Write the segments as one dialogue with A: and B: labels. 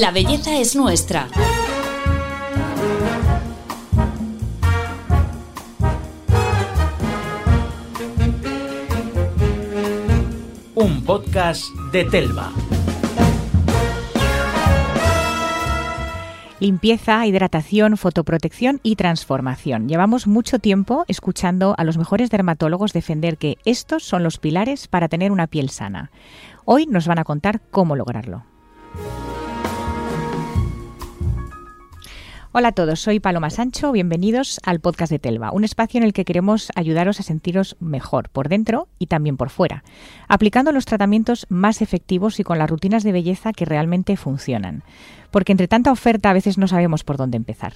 A: La belleza es nuestra.
B: Un podcast de Telva.
C: Limpieza, hidratación, fotoprotección y transformación. Llevamos mucho tiempo escuchando a los mejores dermatólogos defender que estos son los pilares para tener una piel sana. Hoy nos van a contar cómo lograrlo. Hola a todos, soy Paloma Sancho, bienvenidos al podcast de Telva, un espacio en el que queremos ayudaros a sentiros mejor por dentro y también por fuera, aplicando los tratamientos más efectivos y con las rutinas de belleza que realmente funcionan, porque entre tanta oferta a veces no sabemos por dónde empezar.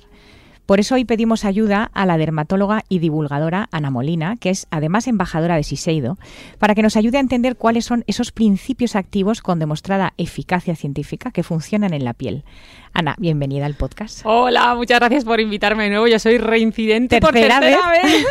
C: Por eso hoy pedimos ayuda a la dermatóloga y divulgadora Ana Molina, que es además embajadora de Siseido, para que nos ayude a entender cuáles son esos principios activos con demostrada eficacia científica que funcionan en la piel. Ana, bienvenida al podcast.
D: Hola, muchas gracias por invitarme de nuevo. Yo soy reincidente por tercera vez.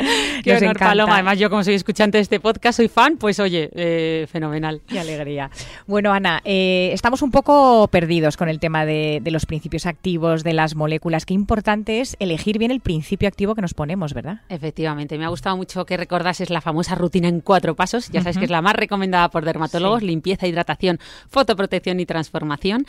D: Qué honor, Paloma. Además, yo como soy escuchante de este podcast, soy fan, pues oye, eh, fenomenal.
C: Qué alegría. Bueno, Ana, eh, estamos un poco perdidos con el tema de, de, los principios activos, de las moléculas. Qué importante es elegir bien el principio activo que nos ponemos, ¿verdad?
D: Efectivamente. Me ha gustado mucho que recordases la famosa rutina en cuatro pasos. Ya sabes que es la más recomendada por dermatólogos. Sí. Limpieza, hidratación, fotoprotección y transformación.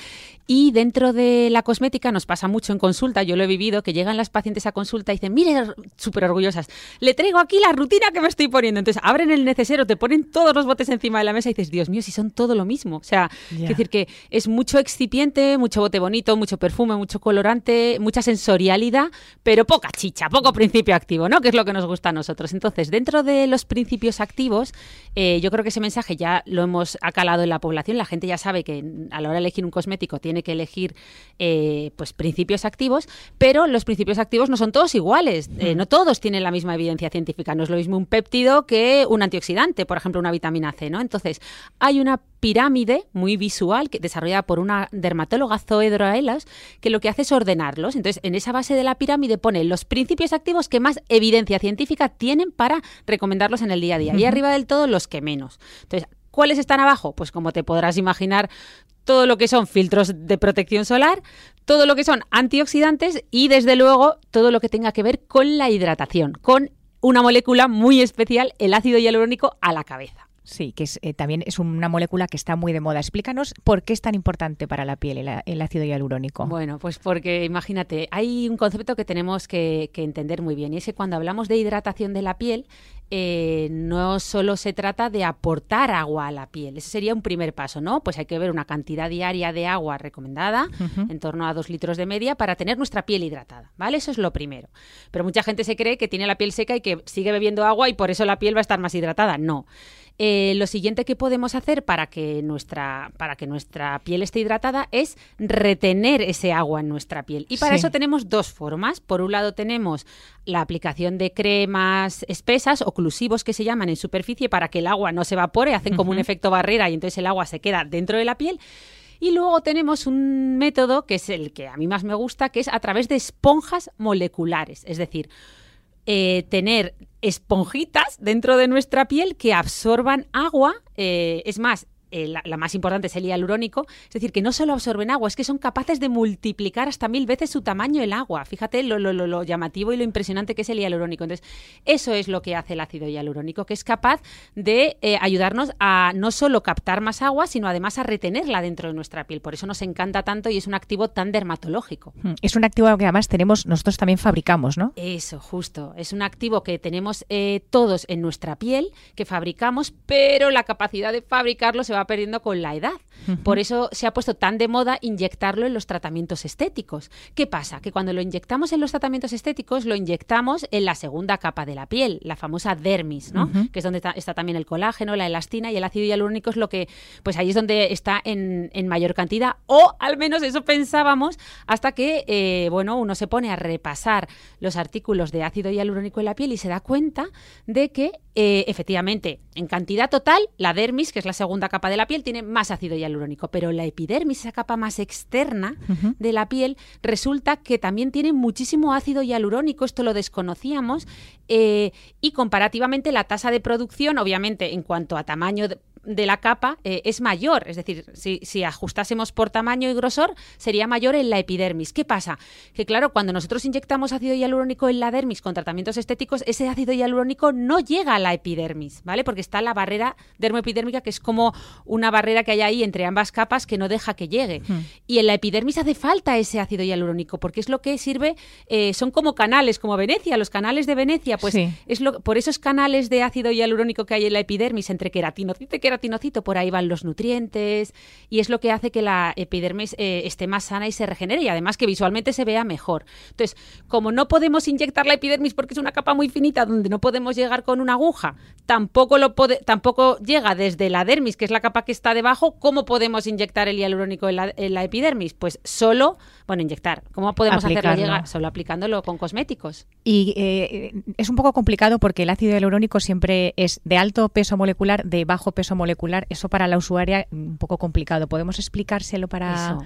D: Y dentro de la cosmética nos pasa mucho en consulta, yo lo he vivido, que llegan las pacientes a consulta y dicen, mire, súper orgullosas, le traigo aquí la rutina que me estoy poniendo. Entonces abren el necesero, te ponen todos los botes encima de la mesa y dices, Dios mío, si son todo lo mismo. O sea, yeah. es decir, que es mucho excipiente, mucho bote bonito, mucho perfume, mucho colorante, mucha sensorialidad, pero poca chicha, poco principio activo, ¿no? Que es lo que nos gusta a nosotros. Entonces, dentro de los principios activos, eh, yo creo que ese mensaje ya lo hemos acalado en la población, la gente ya sabe que a la hora de elegir un cosmético tiene que elegir eh, pues principios activos, pero los principios activos no son todos iguales, eh, no todos tienen la misma evidencia científica, no es lo mismo un péptido que un antioxidante, por ejemplo, una vitamina C, ¿no? Entonces, hay una pirámide muy visual que desarrollada por una dermatóloga Zoe Droelas que lo que hace es ordenarlos. Entonces, en esa base de la pirámide pone los principios activos que más evidencia científica tienen para recomendarlos en el día a día. Uh -huh. Y arriba del todo los que menos. Entonces, ¿Cuáles están abajo? Pues como te podrás imaginar, todo lo que son filtros de protección solar, todo lo que son antioxidantes y desde luego todo lo que tenga que ver con la hidratación, con una molécula muy especial, el ácido hialurónico a la cabeza.
C: Sí, que es, eh, también es una molécula que está muy de moda. Explícanos por qué es tan importante para la piel el, el ácido hialurónico.
D: Bueno, pues porque imagínate, hay un concepto que tenemos que, que, entender muy bien y es que cuando hablamos de hidratación de la piel, eh, no solo se trata de aportar agua a la piel, ese sería un primer paso, ¿no? Pues hay que ver una cantidad diaria de agua recomendada, uh -huh. en torno a dos litros de media, para tener nuestra piel hidratada, ¿vale? Eso es lo primero. Pero mucha gente se cree que tiene la piel seca y que sigue bebiendo agua y por eso la piel va a estar más hidratada. No. Eh, lo siguiente que podemos hacer para que, nuestra, para que nuestra piel esté hidratada es retener ese agua en nuestra piel. Y para sí. eso tenemos dos formas. Por un lado tenemos la aplicación de cremas espesas, oclusivos que se llaman en superficie, para que el agua no se evapore, hacen como uh -huh. un efecto barrera y entonces el agua se queda dentro de la piel. Y luego tenemos un método que es el que a mí más me gusta, que es a través de esponjas moleculares. Es decir, eh, tener esponjitas dentro de nuestra piel que absorban agua. Eh, es más, eh, la, la, más importante es el hialurónico, es decir, que no solo absorben agua, es que son capaces de multiplicar hasta mil veces su tamaño el agua. Fíjate lo, lo, lo, lo, llamativo y lo impresionante que es el hialurónico. Entonces, eso es lo que hace el ácido hialurónico, que es capaz de eh, ayudarnos a no solo captar más agua, sino además a retenerla dentro de nuestra piel. Por eso nos encanta tanto y es un activo tan dermatológico.
C: Hmm, es un activo que además tenemos, nosotros también fabricamos, ¿no?
D: Eso, justo. Es un activo que tenemos eh, todos en nuestra piel, que fabricamos, pero la capacidad de fabricarlo se va perdiendo con la edad. Uh -huh. Por eso se ha puesto tan de moda inyectarlo en los tratamientos estéticos. ¿Qué pasa? Que cuando lo inyectamos en los tratamientos estéticos, lo inyectamos en la segunda capa de la piel, la famosa dermis, ¿no? Uh -huh. Que es donde está, está, también el colágeno, la elastina y el ácido hialurónico es lo que, pues ahí es donde está en, en mayor cantidad, o al menos eso pensábamos, hasta que, eh, bueno, uno se pone a repasar los artículos de ácido hialurónico en la piel y se da cuenta de que, eh, efectivamente, en cantidad total, la dermis, que es la segunda capa de la piel, tiene más ácido hialurónico, pero la epidermis, esa capa más externa uh -huh. de la piel, resulta que también tiene muchísimo ácido hialurónico, esto lo desconocíamos, eh, y comparativamente la tasa de producción, obviamente en cuanto a tamaño de, de la capa eh, es mayor. Es decir, si, si, ajustásemos por tamaño y grosor, sería mayor en la epidermis. ¿Qué pasa? Que claro, cuando nosotros inyectamos ácido hialurónico en la dermis con tratamientos estéticos, ese ácido hialurónico no llega a la epidermis, ¿vale? Porque está la barrera dermoepidérmica, que es como una barrera que hay ahí entre ambas capas que no deja que llegue. Y en la epidermis hace falta ese ácido hialurónico, porque es lo que sirve, eh, son como canales, como Venecia, los canales de Venecia, pues es lo, por esos canales de ácido hialurónico que hay en la epidermis entre queratinocito y queratinocito, por ahí van los nutrientes, y es lo que hace que la epidermis eh, esté más sana y se regenere, y además que visualmente se vea mejor. Entonces, como no podemos inyectar la epidermis porque es una capa muy finita donde no podemos llegar con una aguja, tampoco, lo tampoco llega desde la dermis, que es la capa que está debajo, ¿cómo podemos inyectar el hialurónico en la, epidermis? Pues solo, bueno, inyectar. ¿Cómo podemos hacerlo llegar? Solo aplicándolo con cosméticos.
C: Y eh, es un poco complicado porque el ácido hialurónico siempre es de alto peso molecular, de bajo peso molecular. Eso para la usuaria un poco complicado. ¿Podemos explicárselo para...?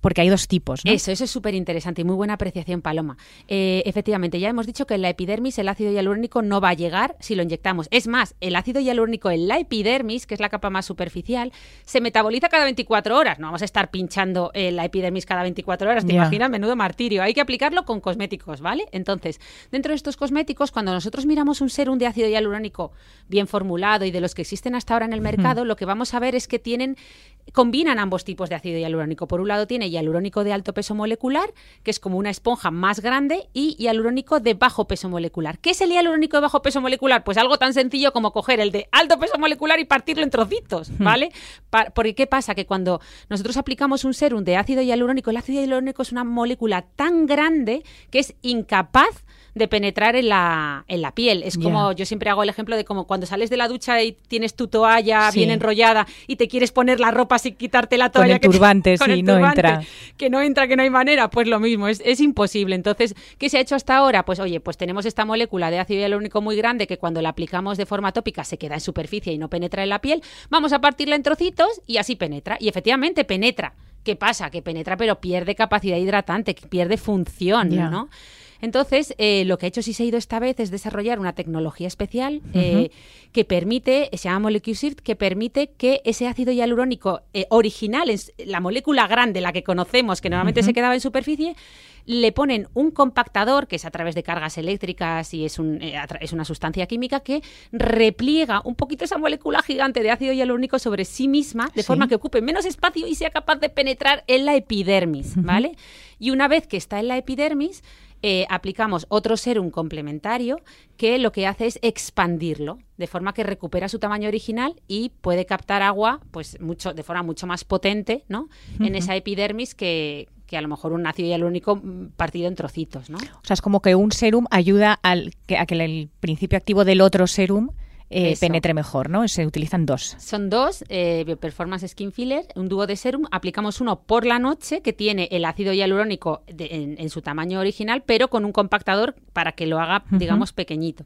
C: Porque hay dos tipos. ¿no?
D: Eso, eso es súper interesante y muy buena apreciación, Paloma. Eh, efectivamente, ya hemos dicho que en la epidermis el ácido hialurónico no va a llegar si lo inyectamos. Es más, el ácido hialurónico en la epidermis, que es la capa más superficial, se metaboliza cada 24 horas. No vamos a estar pinchando eh, la epidermis cada 24 horas. ¿Te imaginas? Menudo martirio. Hay que aplicarlo con cosméticos, ¿vale? Entonces, dentro de estos cosméticos, cuando nosotros miramos un serum de ácido hialurónico bien formulado y de los que existen hasta ahora en el mercado, lo que vamos a ver es que tienen combinan ambos tipos de ácido hialurónico. Por un lado tiene hialurónico de alto peso molecular, que es como una esponja más grande, y hialurónico de bajo peso molecular. ¿Qué es el hialurónico de bajo peso molecular? Pues algo tan sencillo como coger el de alto peso molecular y partirlo en trocitos, hmm. ¿vale? porque ¿qué pasa? Que cuando nosotros aplicamos un serum de ácido hialurónico, el ácido hialurónico es una molécula tan grande que es incapaz de penetrar en la, en la piel. Es como, yo siempre hago el ejemplo de como cuando sales de la ducha y tienes tu toalla bien enrollada y te quieres poner la ropa sin quitarte la toalla.
C: Con el turbante, sí, no entra.
D: Que no entra, que no hay manera. Pues lo mismo, es, es imposible. Entonces, ¿qué se ha hecho hasta ahora? Pues oye, pues tenemos esta molécula de ácido hialurónico muy grande que cuando la aplicamos de forma tópica se queda en superficie y no penetra en la piel. Vamos a partirla en trocitos y así penetra. Y efectivamente penetra. ¿Qué pasa? Que penetra pero pierde capacidad hidratante, que pierde función, ¿no? Entonces, eh, lo que ha hecho Siseido esta vez es desarrollar una tecnología especial eh, que permite, se llama MolecuShift, que permite que ese ácido hialurónico eh, original, la molécula grande, la que conocemos, que normalmente se quedaba en superficie, le ponen un compactador, que es a través de cargas eléctricas y es, un, es una sustancia química que repliega un poquito esa molécula gigante de ácido hialurónico sobre sí misma, de forma que ocupe menos espacio y sea capaz de penetrar en la epidermis, ¿vale? Y una vez que está en la epidermis, eh, aplicamos otro serum complementario que lo que hace es expandirlo, de forma que recupera su tamaño original y puede captar agua pues mucho, de forma mucho más potente ¿no? en esa epidermis que, a lo mejor un ácido hialurónico mm, partido en trocitos, ¿no?
C: O sea, es como que un serum ayuda al, a que el principio activo del otro serum eh, penetre mejor, ¿no? Se utilizan dos.
D: Son dos, eh, Bioperformance Skin Filler, un dúo de serum. Aplicamos uno por la noche que tiene el ácido hialurónico en, su tamaño original, pero con un compactador para que lo haga, digamos, pequeñito.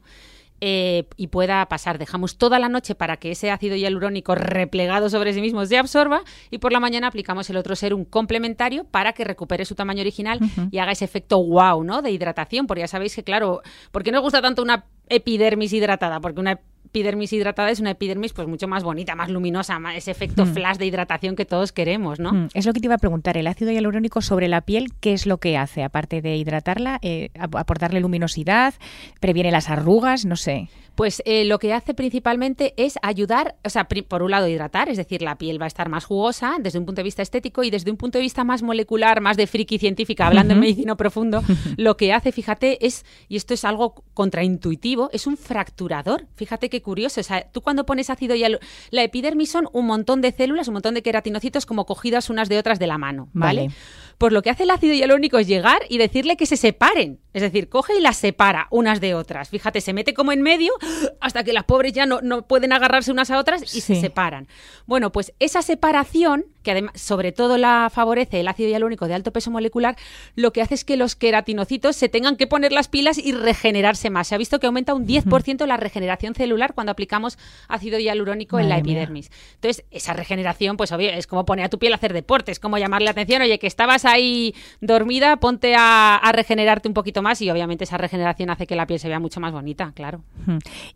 D: Eh, y pueda pasar. Dejamos toda la noche para que ese ácido hialurónico replegado sobre sí mismo se absorba y por la mañana aplicamos el otro serum complementario para que recupere su tamaño original y haga ese efecto wow, ¿no? De hidratación, porque ya sabéis que, claro, ¿por qué nos gusta tanto una epidermis hidratada? Porque una epidermis hidratada es una epidermis pues mucho más bonita, más luminosa, más ese efecto mm. flash de hidratación que todos queremos, ¿no? Mm,
C: es lo que te iba a preguntar, el ácido hialurónico sobre la piel, ¿qué es lo que hace? Aparte de hidratarla, eh, aportarle luminosidad, previene las arrugas, no sé.
D: Pues eh, lo que hace principalmente es ayudar, o sea, por un lado hidratar, es decir, la piel va a estar más jugosa desde un punto de vista estético y desde un punto de vista más molecular, más de friki científica, hablando en medicina profundo, lo que hace, fíjate, es, y esto es algo contraintuitivo, es un fracturador. Fíjate qué curioso, o sea, tú cuando pones ácido hialurónico, la epidermis son un montón de células, un montón de queratinocitos como cogidas unas de otras de la mano, ¿vale? Pues lo que hace el ácido hialurónico es llegar y decirle que se separen. Es decir, coge y las separa unas de otras. Fíjate, se mete como en medio hasta que las pobres ya no, no pueden agarrarse unas a otras y se separan. Bueno, pues esa separación, que además sobre todo la favorece el ácido hialurónico de alto peso molecular, lo que hace es que los queratinocitos se tengan que poner las pilas y regenerarse más. Se ha visto que aumenta un 10% la regeneración celular cuando aplicamos ácido hialurónico en la epidermis. Entonces, esa regeneración, pues obvio, es como poner a tu piel a hacer deporte, es como llamarle la atención, oye, que estabas ahí dormida, ponte a, regenerarte un poquito más y obviamente esa regeneración hace que la piel se vea mucho más bonita, claro.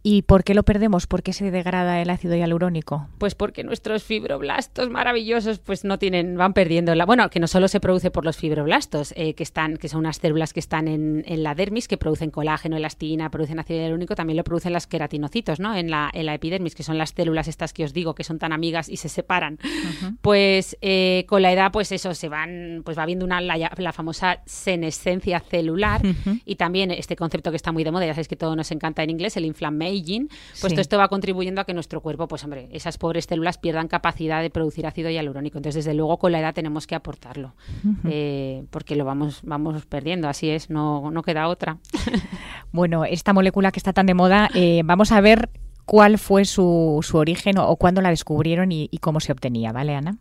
C: ¿Y por qué lo perdemos? ¿Por qué se degrada el ácido hialurónico?
D: Pues porque nuestros fibroblastos maravillosos pues no tienen, van perdiendo la... Bueno, que no solo se produce por los fibroblastos, eh, que están, que son unas células que están en, la dermis, que producen colágeno, elastina, producen ácido hialurónico, también lo producen las queratinocitos, ¿no? En la, en la epidermis, que son las células estas que os digo, que son tan amigas y se separan. Pues eh, con la edad, pues eso, se van, pues va viendo una, la, famosa senescencia celular y también este concepto que está muy de moda, ya sabéis que todo nos encanta en inglés, el inflammaging, pues todo esto va contribuyendo a que nuestro cuerpo, pues hombre, esas pobres células pierdan capacidad de producir ácido hialurónico. Entonces, desde luego, con la edad tenemos que aportarlo, eh, porque lo vamos, vamos perdiendo, así es, no, no queda otra.
C: bueno, esta molécula que está tan de moda, eh, vamos a ver cuál fue su, su origen o, cuándo la descubrieron y, y cómo se obtenía, ¿vale, Ana?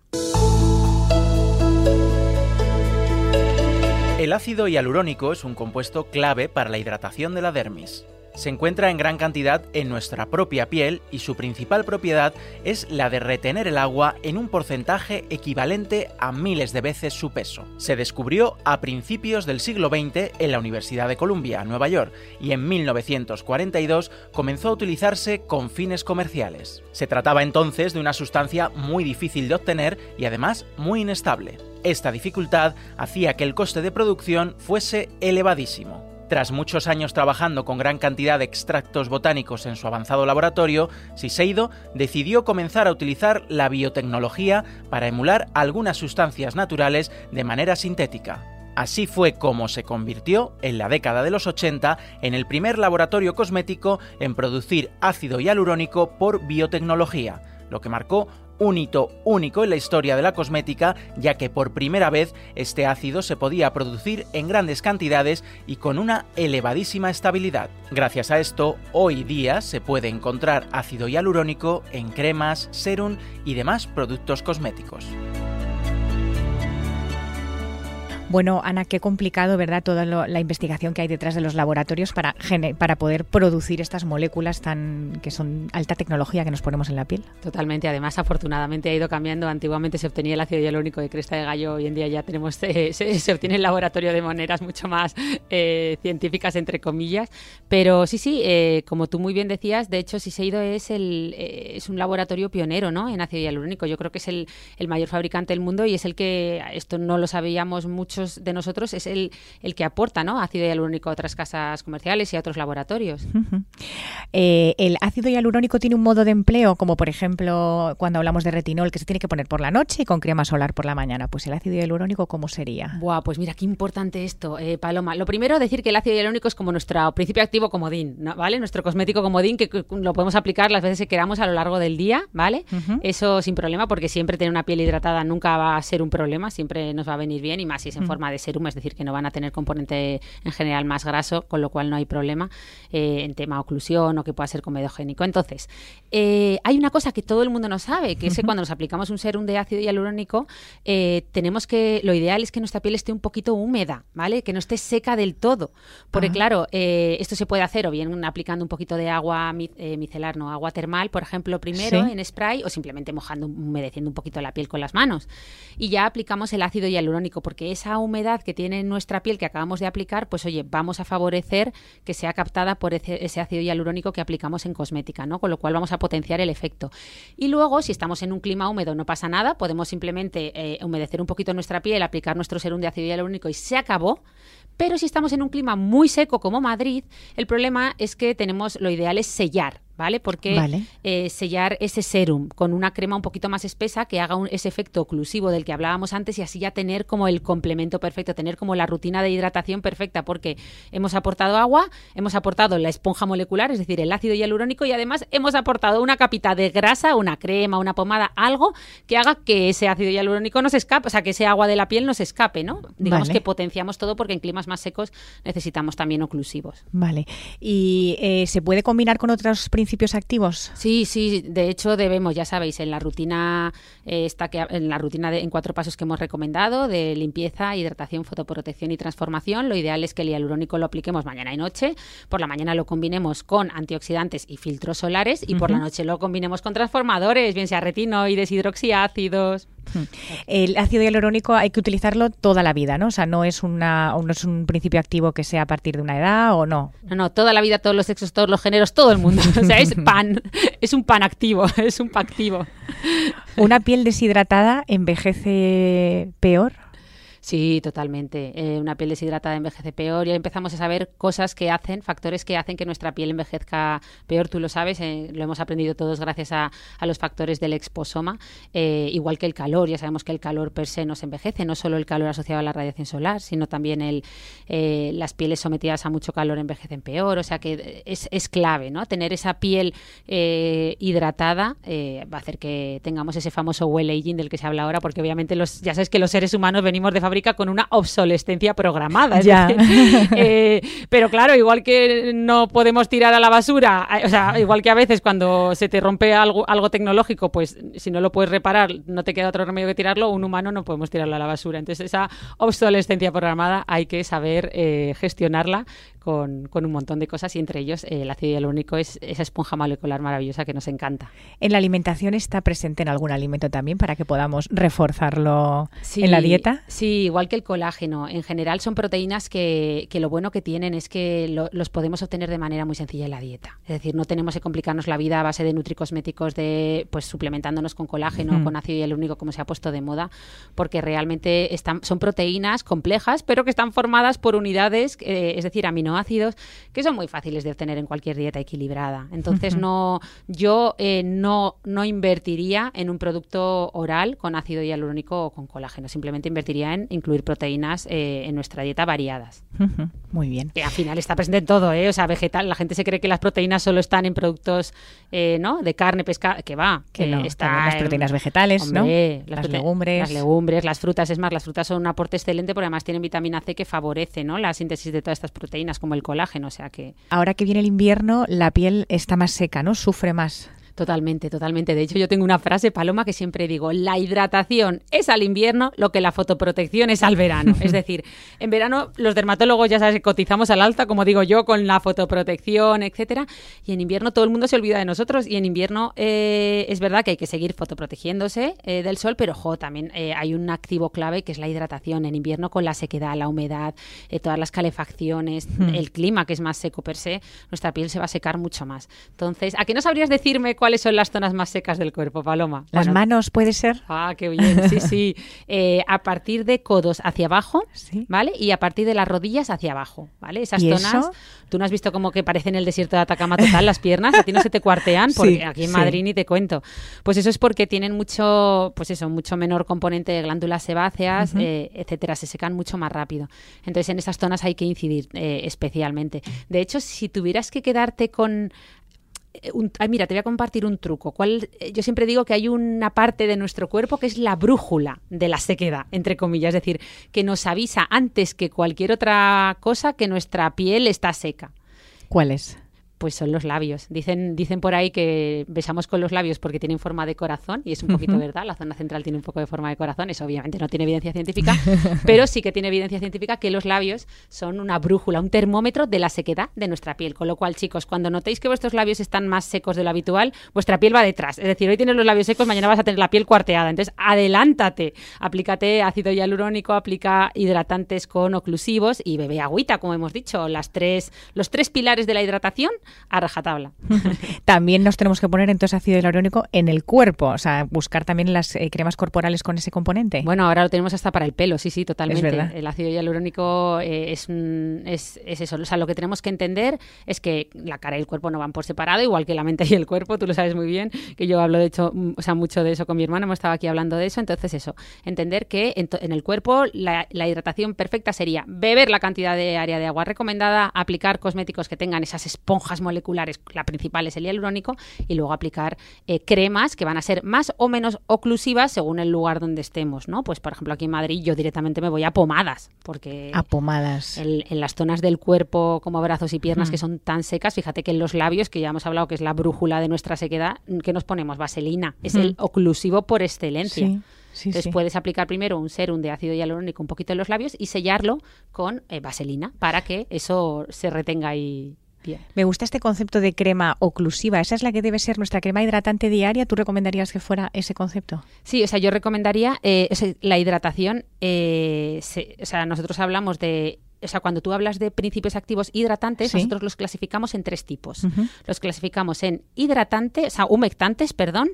B: El ácido hialurónico es un compuesto clave para la hidratación de la dermis se encuentra en gran cantidad en nuestra propia piel y su principal propiedad es la de retener el agua en un porcentaje equivalente a miles de veces su peso. Se descubrió a principios del siglo XX en la Universidad de Columbia, Nueva York, y en 1942 comenzó a utilizarse con fines comerciales. Se trataba entonces de una sustancia muy difícil de obtener y además muy inestable. Esta dificultad hacía que el coste de producción fuese elevadísimo. Tras muchos años trabajando con gran cantidad de extractos botánicos en su avanzado laboratorio, Siseido decidió comenzar a utilizar la biotecnología para emular algunas sustancias naturales de manera sintética. Así fue como se convirtió, en la década de los 80, en el primer laboratorio cosmético en producir ácido hialurónico por biotecnología, lo que marcó un hito único en la historia de la cosmética, ya que por primera vez este ácido se podía producir en grandes cantidades y con una elevadísima estabilidad. Gracias a esto, hoy día se puede encontrar ácido hialurónico en cremas, serum y demás productos cosméticos.
C: Bueno, Ana, qué complicado, ¿verdad? Toda la investigación que hay detrás de los laboratorios para, para poder producir estas moléculas tan que son alta tecnología que nos ponemos en la piel.
D: Totalmente. Además, afortunadamente ha ido cambiando. Antiguamente se obtenía el ácido hialurónico de cresta de gallo. Hoy en día ya tenemos eh, se, obtiene el laboratorio de maneras mucho más eh, científicas, entre comillas. Pero sí, sí, eh, como tú muy bien decías, de hecho, Siseido es el es un laboratorio pionero, ¿no? En ácido hialurónico. Yo creo que es el, el mayor fabricante del mundo y es el que esto no lo sabíamos de nosotros es el, el que aporta ¿no? ácido hialurónico a otras casas comerciales y a otros laboratorios.
C: Eh, el ácido hialurónico tiene un modo de empleo, como por ejemplo cuando hablamos de retinol, que se tiene que poner por la noche y con crema solar por la mañana. Pues el ácido hialurónico, ¿cómo sería?
D: Buah, pues mira, qué importante esto, eh, Paloma. Lo primero, decir que el ácido hialurónico es como nuestro principio activo comodín, ¿vale? Nuestro cosmético comodín que lo podemos aplicar las veces que queramos a lo largo del día, ¿vale? Eso sin problema, porque siempre tener una piel hidratada nunca va a ser un problema, siempre nos va a venir bien y más si es en forma de serum, es decir, que no van a tener componente en general más graso, con lo cual no hay problema eh, en tema oclusión o que pueda ser comedogénico. Entonces, eh, hay una cosa que todo el mundo no sabe, que es que cuando nos aplicamos un serum de ácido hialurónico, eh, tenemos que, lo ideal es que nuestra piel esté un poquito húmeda, ¿vale? Que no esté seca del todo. Porque, claro, esto se puede hacer o bien aplicando un poquito de agua micelar, no agua termal, por ejemplo, primero en spray o simplemente mojando, humedeciendo un poquito la piel con las manos. Y ya aplicamos el ácido hialurónico, porque esa humedad que tiene nuestra piel que acabamos de aplicar, pues oye, vamos a favorecer que sea captada por ese, ácido hialurónico que aplicamos en cosmética, ¿no? Con lo cual vamos a potenciar el efecto. Y luego, si estamos en un clima húmedo, no pasa nada, podemos simplemente eh, humedecer un poquito nuestra piel, aplicar nuestro serum de ácido hialurónico y se acabó. Pero si estamos en un clima muy seco como Madrid, el problema es que tenemos, lo ideal es sellar ¿vale? Porque eh, sellar ese serum con una crema un poquito más espesa que haga ese efecto oclusivo del que hablábamos antes y así ya tener como el complemento perfecto, tener como la rutina de hidratación perfecta, porque hemos aportado agua, hemos aportado la esponja molecular, es decir, el ácido hialurónico y además hemos aportado una capita de grasa, una crema, una pomada, algo que haga que ese ácido hialurónico no se escape, o sea, que ese agua de la piel no se escape, ¿no? Digamos que potenciamos todo porque en climas más secos necesitamos también oclusivos.
C: Vale. ¿Y eh, se puede combinar con otros principios principios activos?
D: Sí, sí, de hecho debemos, ya sabéis, en la rutina eh, que en la rutina de, en cuatro pasos que hemos recomendado de limpieza, hidratación, fotoprotección y transformación, lo ideal es que el hialurónico lo apliquemos mañana y noche. Por la mañana lo combinemos con antioxidantes y filtros solares y por la noche lo combinemos con transformadores, bien sea retinoides, hidroxiácidos.
C: El ácido hialurónico hay que utilizarlo toda la vida, ¿no? O sea, no es, una, no es un principio activo que sea a partir de una edad o no.
D: No, no, toda la vida, todos los sexos, todos los géneros, todo el mundo. O sea, es pan, es un pan activo, es un pan activo.
C: ¿Una piel deshidratada envejece peor?
D: Sí, totalmente. Eh, una piel deshidratada envejece peor y empezamos a saber cosas que hacen, factores que hacen que nuestra piel envejezca peor. Tú lo sabes, eh, lo hemos aprendido todos gracias a, los factores del exposoma. Eh, igual que el calor, ya sabemos que el calor per se nos envejece, no solo el calor asociado a la radiación solar, sino también el, las pieles sometidas a mucho calor envejecen peor. O sea que es, es clave, ¿no? Tener esa piel hidratada va a hacer que tengamos ese famoso well aging del que se habla ahora, porque obviamente los, ya sabes que los seres humanos venimos de fábrica con una obsolescencia programada. Eh, pero claro, igual que no podemos tirar a la basura, eh, o sea, igual que a veces cuando se te rompe algo, algo tecnológico, pues si no lo puedes reparar, no te queda otro remedio que tirarlo, un humano no podemos tirarlo a la basura. Entonces esa obsolescencia programada hay que saber eh, gestionarla con, un montón de cosas y entre ellos el ácido hialurónico es esa esponja molecular maravillosa que nos encanta.
C: ¿En la alimentación está presente en algún alimento también para que podamos reforzarlo en la dieta?
D: Sí, igual que el colágeno. En general son proteínas que, lo bueno que tienen es que los podemos obtener de manera muy sencilla en la dieta. Es decir, no tenemos que complicarnos la vida a base de nutricosméticos, de pues suplementándonos con colágeno, con ácido hialurónico, como se ha puesto de moda, porque realmente están, son proteínas complejas, pero que están formadas por unidades, eh, es decir, aminoácidos, que son muy fáciles de obtener en cualquier dieta equilibrada. Entonces, no, yo eh, no, no invertiría en un producto oral con ácido hialurónico o con colágeno. Simplemente invertiría en incluir proteínas eh, en nuestra dieta variadas.
C: Muy bien.
D: Que al final está presente en todo, ¿eh? O sea, vegetal. La gente se cree que las proteínas solo están en productos, eh, ¿no? De carne, pescado, que va.
C: Que no, están las proteínas vegetales, ¿no? Las, legumbres.
D: Las legumbres, las frutas. Es más, las frutas son un aporte excelente porque además tienen vitamina C que favorece, ¿no? La síntesis de todas estas proteínas, como el colágeno, o sea que...
C: Ahora que viene el invierno, la piel está más seca, ¿no? Sufre más.
D: Totalmente, totalmente. De hecho, yo tengo una frase, Paloma, que siempre digo, la hidratación es al invierno lo que la fotoprotección es al verano. es decir, en verano los dermatólogos ya sabes, cotizamos al alta, como digo yo, con la fotoprotección, etcétera, y en invierno todo el mundo se olvida de nosotros y en invierno eh, es verdad que hay que seguir fotoprotegiéndose eh, del sol, pero ojo, también eh, hay un activo clave que es la hidratación. En invierno con la sequedad, la humedad, todas las calefacciones, hmm. el clima que es más seco per se, nuestra piel se va a secar mucho más. Entonces, ¿a qué no sabrías decirme cuál ¿Cuáles son las zonas más secas del cuerpo, Paloma?
C: Las manos, ¿puede ser?
D: Ah, qué bien, sí, sí. Eh, a partir de codos hacia abajo, ¿vale? Y a partir de las rodillas hacia abajo, ¿vale? Esas zonas, tú no has visto como que parecen el desierto de Atacama total las piernas, a ti no se te cuartean, porque aquí en Madrid ni te cuento. Pues eso es porque tienen mucho, pues eso, mucho menor componente de glándulas sebáceas, eh, etcétera, se secan mucho más rápido. Entonces en esas zonas hay que incidir eh, especialmente. De hecho, si tuvieras que quedarte con eh, mira, te voy a compartir un truco. ¿Cuál, eh, yo siempre digo que hay una parte de nuestro cuerpo que es la brújula de la sequedad, entre comillas, es decir, que nos avisa antes que cualquier otra cosa que nuestra piel está seca.
C: ¿Cuál es?
D: Pues son los labios. Dicen, dicen por ahí que besamos con los labios porque tienen forma de corazón, y es un poquito verdad, la zona central tiene un poco de forma de corazón, eso obviamente no tiene evidencia científica, pero sí que tiene evidencia científica que los labios son una brújula, un termómetro de la sequedad de nuestra piel. Con lo cual, chicos, cuando notéis que vuestros labios están más secos de lo habitual, vuestra piel va detrás. Es decir, hoy tienes los labios secos, mañana vas a tener la piel cuarteada. Entonces, adelántate, aplícate ácido hialurónico, aplica hidratantes con oclusivos y bebe agüita, como hemos dicho, las tres, los tres pilares de la hidratación a rajatabla.
C: también nos tenemos que poner entonces ácido hialurónico en el cuerpo, o sea, buscar también las eh, cremas corporales con ese componente.
D: Bueno, ahora lo tenemos hasta para el pelo, sí, sí, totalmente. el ácido hialurónico eh, es, es, eso. O sea, lo que tenemos que entender es que la cara y el cuerpo no van por separado, igual que la mente y el cuerpo, tú lo sabes muy bien, que yo hablo de hecho, mm, o sea, mucho de eso con mi hermano, hemos estado aquí hablando de eso, entonces eso, entender que en, el cuerpo la, la hidratación perfecta sería beber la cantidad de área de agua recomendada, aplicar cosméticos que tengan esas esponjas moleculares, la principal es el hialurónico, y luego aplicar eh, cremas que van a ser más o menos oclusivas según el lugar donde estemos, ¿no? Pues por ejemplo aquí en Madrid yo directamente me voy a pomadas, porque
C: a pomadas.
D: En, las zonas del cuerpo como brazos y piernas que son tan secas, fíjate que en los labios, que ya hemos hablado que es la brújula de nuestra sequedad, que nos ponemos vaselina, es el oclusivo por excelencia. Entonces puedes aplicar primero un serum de ácido hialurónico un poquito en los labios y sellarlo con eh, vaselina para que eso se retenga ahí bien.
C: Me gusta este concepto de crema oclusiva. ¿Esa es la que debe ser nuestra crema hidratante diaria? ¿Tú recomendarías que fuera ese concepto?
D: Sí, o sea, yo recomendaría eh, la hidratación. Eh, o sea, nosotros hablamos de o sea, cuando tú hablas de principios activos hidratantes, nosotros los clasificamos en tres tipos. Los clasificamos en hidratantes, o sea, humectantes, perdón,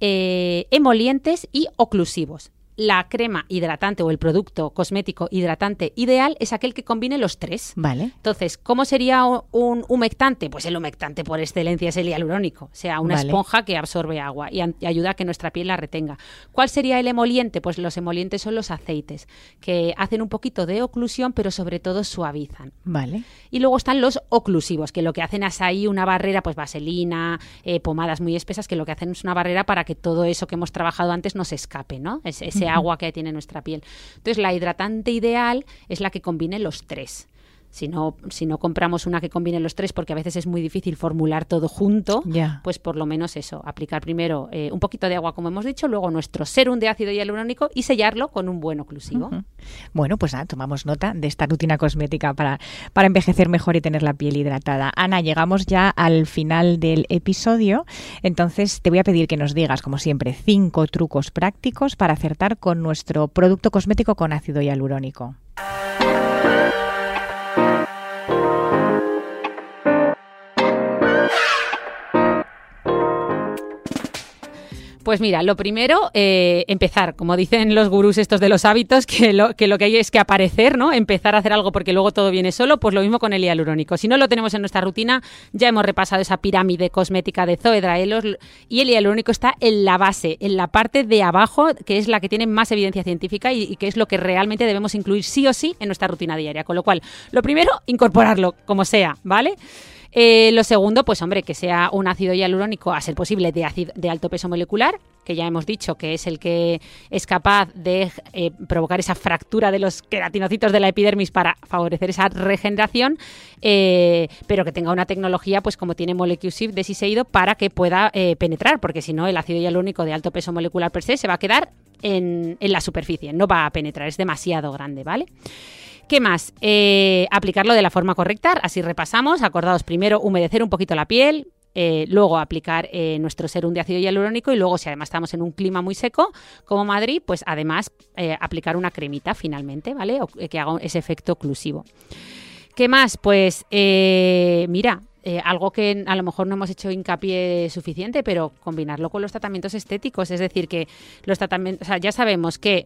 D: eh, emolientes y oclusivos la crema hidratante o el producto cosmético hidratante ideal es aquel que combine los tres.
C: Vale.
D: Entonces, ¿cómo sería un humectante? Pues el humectante por excelencia es el hialurónico, o sea, una esponja que absorbe agua y, ayuda a que nuestra piel la retenga. ¿Cuál sería el emoliente? Pues los emolientes son los aceites, que hacen un poquito de oclusión, pero sobre todo suavizan.
C: Vale.
D: Y luego están los oclusivos, que lo que hacen es ahí una barrera, pues vaselina, eh, pomadas muy espesas, que lo que hacen es una barrera para que todo eso que hemos trabajado antes no se escape, ¿no? ese agua que tiene nuestra piel. Entonces, la hidratante ideal es la que combine los tres. Si no, si no compramos una que combine los tres, porque a veces es muy difícil formular todo junto, pues por lo menos eso, aplicar primero eh, un poquito de agua, como hemos dicho, luego nuestro serum de ácido hialurónico y sellarlo con un buen oclusivo.
C: Bueno, pues nada, tomamos nota de esta rutina cosmética para, para envejecer mejor y tener la piel hidratada. Ana, llegamos ya al final del episodio, entonces te voy a pedir que nos digas, como siempre, cinco trucos prácticos para acertar con nuestro producto cosmético con ácido hialurónico.
D: Pues mira, lo primero, eh, empezar, como dicen los gurús estos de los hábitos, que lo, que lo que hay es que aparecer, ¿no? Empezar a hacer algo porque luego todo viene solo, pues lo mismo con el hialurónico. Si no lo tenemos en nuestra rutina, ya hemos repasado esa pirámide cosmética de Zoe Draelos y el hialurónico está en la base, en la parte de abajo, que es la que tiene más evidencia científica y, y que es lo que realmente debemos incluir sí o sí en nuestra rutina diaria. Con lo cual, lo primero, incorporarlo, como sea, ¿vale? Eh, lo segundo, pues hombre, que sea un ácido hialurónico, a ser posible, de, de alto peso molecular, que ya hemos dicho que es el que es capaz de eh, provocar esa fractura de los queratinocitos de la epidermis para favorecer esa regeneración, eh, pero que tenga una tecnología, pues como tiene Molecule de Siseido, para que pueda penetrar, porque si no, el ácido hialurónico de alto peso molecular per se se va a quedar en, en la superficie, no va a penetrar, es demasiado grande, ¿vale? ¿Qué más? Eh, aplicarlo de la forma correcta, así repasamos. Acordados primero humedecer un poquito la piel, eh, luego aplicar eh, nuestro serum de ácido hialurónico y luego si además estamos en un clima muy seco como Madrid, pues además aplicar una cremita finalmente, ¿vale? que haga ese efecto oclusivo. ¿Qué más? Pues mira, algo que a lo mejor no hemos hecho hincapié suficiente, pero combinarlo con los tratamientos estéticos. Es decir, que los tratamientos, ya sabemos que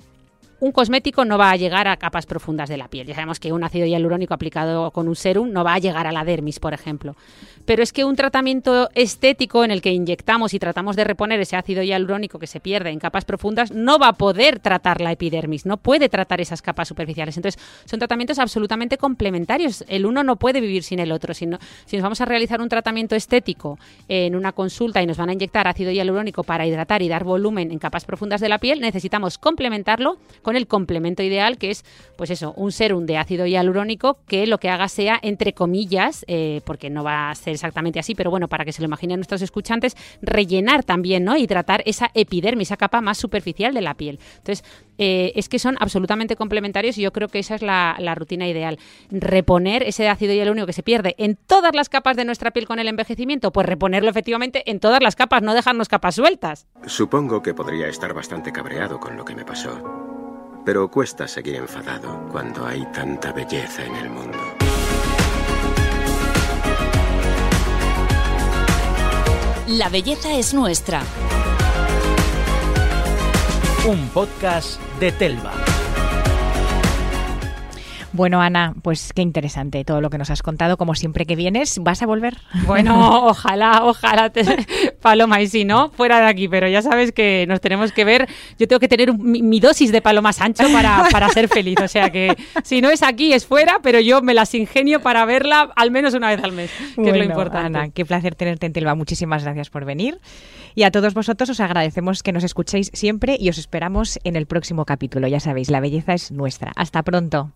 D: un cosmético no va a llegar a capas profundas de la piel. Ya sabemos que un ácido hialurónico aplicado con un serum no va a llegar a la dermis, por ejemplo. Pero es que un tratamiento estético en el que inyectamos y tratamos de reponer ese ácido hialurónico que se pierde en capas profundas no va a poder tratar la epidermis, no puede tratar esas capas superficiales. Entonces, son tratamientos absolutamente complementarios. El uno no puede vivir sin el otro. Si, nos vamos a realizar un tratamiento estético en una consulta y nos van a inyectar ácido hialurónico para hidratar y dar volumen en capas profundas de la piel, necesitamos complementarlo con con el complemento ideal, que es, pues eso, un serum de ácido hialurónico que lo que haga sea, entre comillas, eh, porque no va a ser exactamente así, pero bueno, para que se lo imaginen nuestros escuchantes, rellenar también, ¿no? Y tratar esa epidermis, esa capa más superficial de la piel. Entonces, eh, es que son absolutamente complementarios y yo creo que esa es la rutina ideal. Reponer ese ácido hialurónico que se pierde en todas las capas de nuestra piel con el envejecimiento, pues reponerlo efectivamente en todas las capas, no dejarnos capas sueltas.
A: Supongo que podría estar bastante cabreado con lo que me pasó. Pero cuesta seguir enfadado cuando hay tanta belleza en el mundo.
E: La belleza es nuestra.
B: Un podcast de Telva.
C: Bueno, Ana, pues qué interesante todo lo que nos has contado. Como siempre que vienes, ¿vas a volver?
D: Bueno, ojalá, ojalá, te... Paloma, y si no, fuera de aquí, pero ya sabes que nos tenemos que ver. Yo tengo que tener mi, dosis de Paloma Sancho para, para ser feliz. O sea que si no es aquí, es fuera, pero yo me las ingenio para verla al menos una vez al mes, que es lo importante.
C: Ana, qué placer tenerte en Telva. Muchísimas gracias por venir. Y a todos vosotros os agradecemos que nos escuchéis siempre y os esperamos en el próximo capítulo. Ya sabéis, la belleza es nuestra. Hasta pronto.